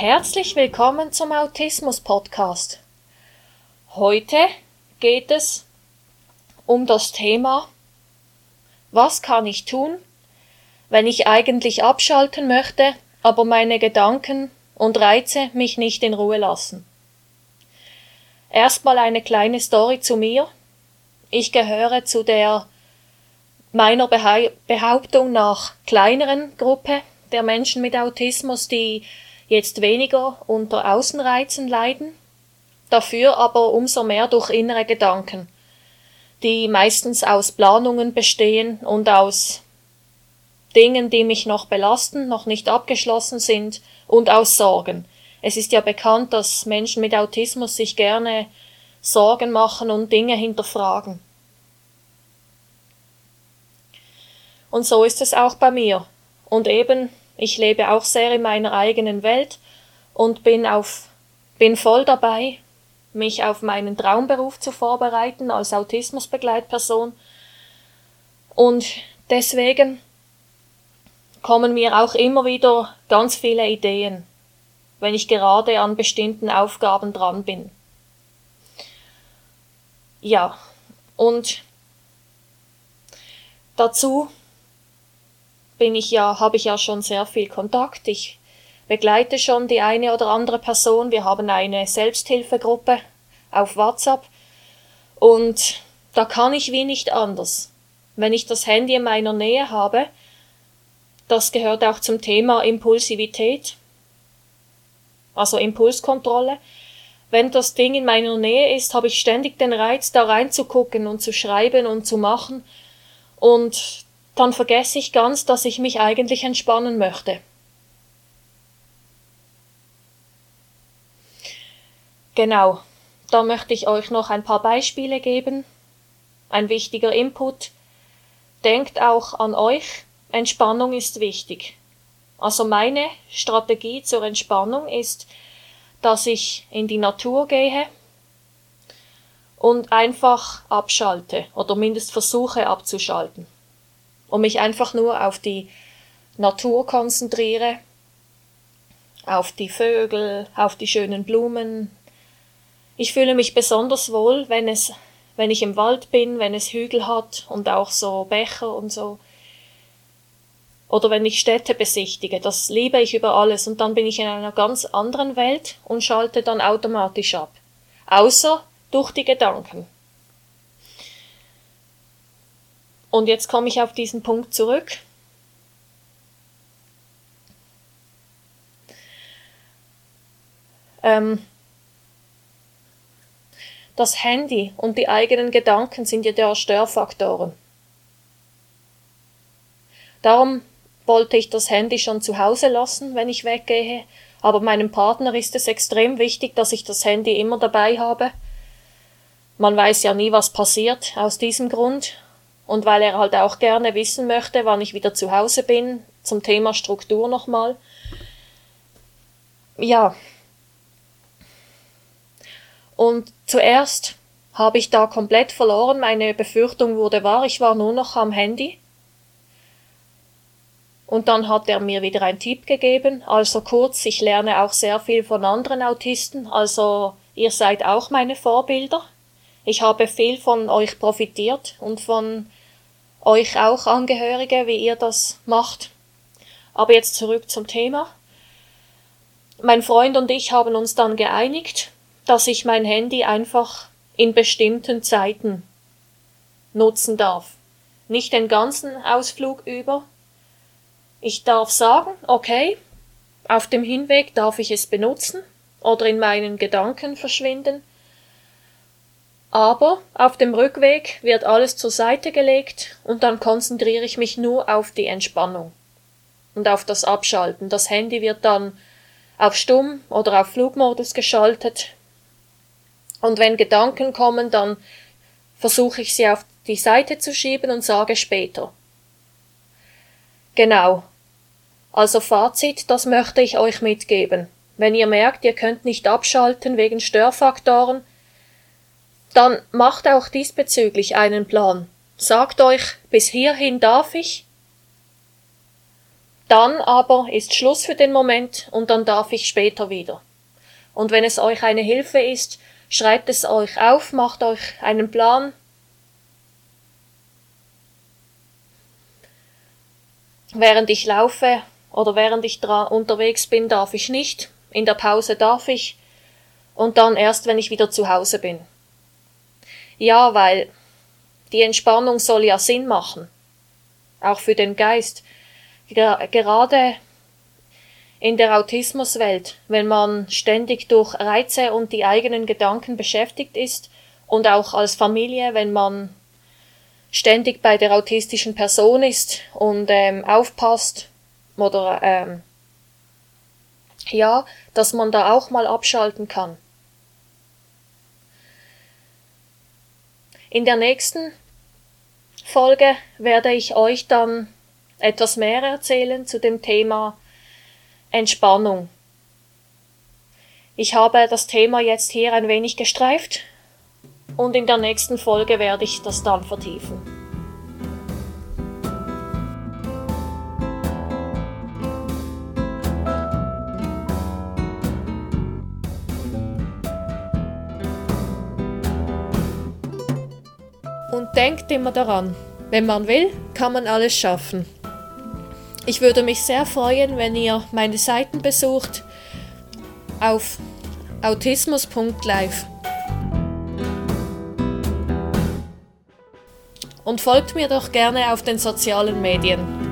Herzlich willkommen zum Autismus Podcast. Heute geht es um das Thema, was kann ich tun, wenn ich eigentlich abschalten möchte, aber meine Gedanken und Reize mich nicht in Ruhe lassen. Erstmal eine kleine Story zu mir. Ich gehöre zu der meiner Behauptung nach kleineren Gruppe der Menschen mit Autismus, die jetzt weniger unter Außenreizen leiden, dafür aber umso mehr durch innere Gedanken, die meistens aus Planungen bestehen und aus Dingen, die mich noch belasten, noch nicht abgeschlossen sind und aus Sorgen. Es ist ja bekannt, dass Menschen mit Autismus sich gerne Sorgen machen und Dinge hinterfragen. Und so ist es auch bei mir. Und eben ich lebe auch sehr in meiner eigenen Welt und bin auf, bin voll dabei, mich auf meinen Traumberuf zu vorbereiten als Autismusbegleitperson. Und deswegen kommen mir auch immer wieder ganz viele Ideen, wenn ich gerade an bestimmten Aufgaben dran bin. Ja, und dazu bin ich ja, habe ich ja schon sehr viel Kontakt. Ich begleite schon die eine oder andere Person. Wir haben eine Selbsthilfegruppe auf WhatsApp und da kann ich wie nicht anders. Wenn ich das Handy in meiner Nähe habe, das gehört auch zum Thema Impulsivität, also Impulskontrolle. Wenn das Ding in meiner Nähe ist, habe ich ständig den Reiz, da reinzugucken und zu schreiben und zu machen. Und dann vergesse ich ganz, dass ich mich eigentlich entspannen möchte. Genau, da möchte ich euch noch ein paar Beispiele geben. Ein wichtiger Input. Denkt auch an euch, Entspannung ist wichtig. Also meine Strategie zur Entspannung ist, dass ich in die Natur gehe und einfach abschalte oder mindestens versuche abzuschalten und mich einfach nur auf die Natur konzentriere, auf die Vögel, auf die schönen Blumen. Ich fühle mich besonders wohl, wenn es, wenn ich im Wald bin, wenn es Hügel hat und auch so Bächer und so. Oder wenn ich Städte besichtige, das liebe ich über alles und dann bin ich in einer ganz anderen Welt und schalte dann automatisch ab. Außer durch die Gedanken. Und jetzt komme ich auf diesen Punkt zurück. Ähm, das Handy und die eigenen Gedanken sind ja der Störfaktoren. Darum wollte ich das Handy schon zu Hause lassen, wenn ich weggehe, aber meinem Partner ist es extrem wichtig, dass ich das Handy immer dabei habe. Man weiß ja nie, was passiert aus diesem Grund, und weil er halt auch gerne wissen möchte, wann ich wieder zu Hause bin, zum Thema Struktur nochmal. Ja. Und zuerst habe ich da komplett verloren, meine Befürchtung wurde wahr, ich war nur noch am Handy. Und dann hat er mir wieder einen Tipp gegeben, also kurz, ich lerne auch sehr viel von anderen Autisten, also ihr seid auch meine Vorbilder. Ich habe viel von euch profitiert und von euch auch Angehörige, wie ihr das macht. Aber jetzt zurück zum Thema. Mein Freund und ich haben uns dann geeinigt, dass ich mein Handy einfach in bestimmten Zeiten nutzen darf. Nicht den ganzen Ausflug über. Ich darf sagen, okay, auf dem Hinweg darf ich es benutzen oder in meinen Gedanken verschwinden aber auf dem Rückweg wird alles zur Seite gelegt und dann konzentriere ich mich nur auf die Entspannung und auf das Abschalten. Das Handy wird dann auf Stumm oder auf Flugmodus geschaltet. Und wenn Gedanken kommen, dann versuche ich sie auf die Seite zu schieben und sage später. Genau. Also Fazit, das möchte ich euch mitgeben. Wenn ihr merkt, ihr könnt nicht abschalten wegen Störfaktoren, dann macht auch diesbezüglich einen Plan. Sagt euch, bis hierhin darf ich, Dann aber ist Schluss für den Moment und dann darf ich später wieder. Und wenn es euch eine Hilfe ist, schreibt es euch auf, macht euch einen Plan. Während ich laufe oder während ich unterwegs bin, darf ich nicht. In der Pause darf ich. Und dann erst, wenn ich wieder zu Hause bin. Ja, weil die Entspannung soll ja Sinn machen. Auch für den Geist gerade in der Autismuswelt, wenn man ständig durch Reize und die eigenen Gedanken beschäftigt ist und auch als Familie, wenn man ständig bei der autistischen Person ist und ähm, aufpasst oder ähm, ja, dass man da auch mal abschalten kann. In der nächsten Folge werde ich euch dann etwas mehr erzählen zu dem Thema Entspannung. Ich habe das Thema jetzt hier ein wenig gestreift und in der nächsten Folge werde ich das dann vertiefen. Und denkt immer daran, wenn man will, kann man alles schaffen. Ich würde mich sehr freuen, wenn ihr meine Seiten besucht auf autismus.live. Und folgt mir doch gerne auf den sozialen Medien.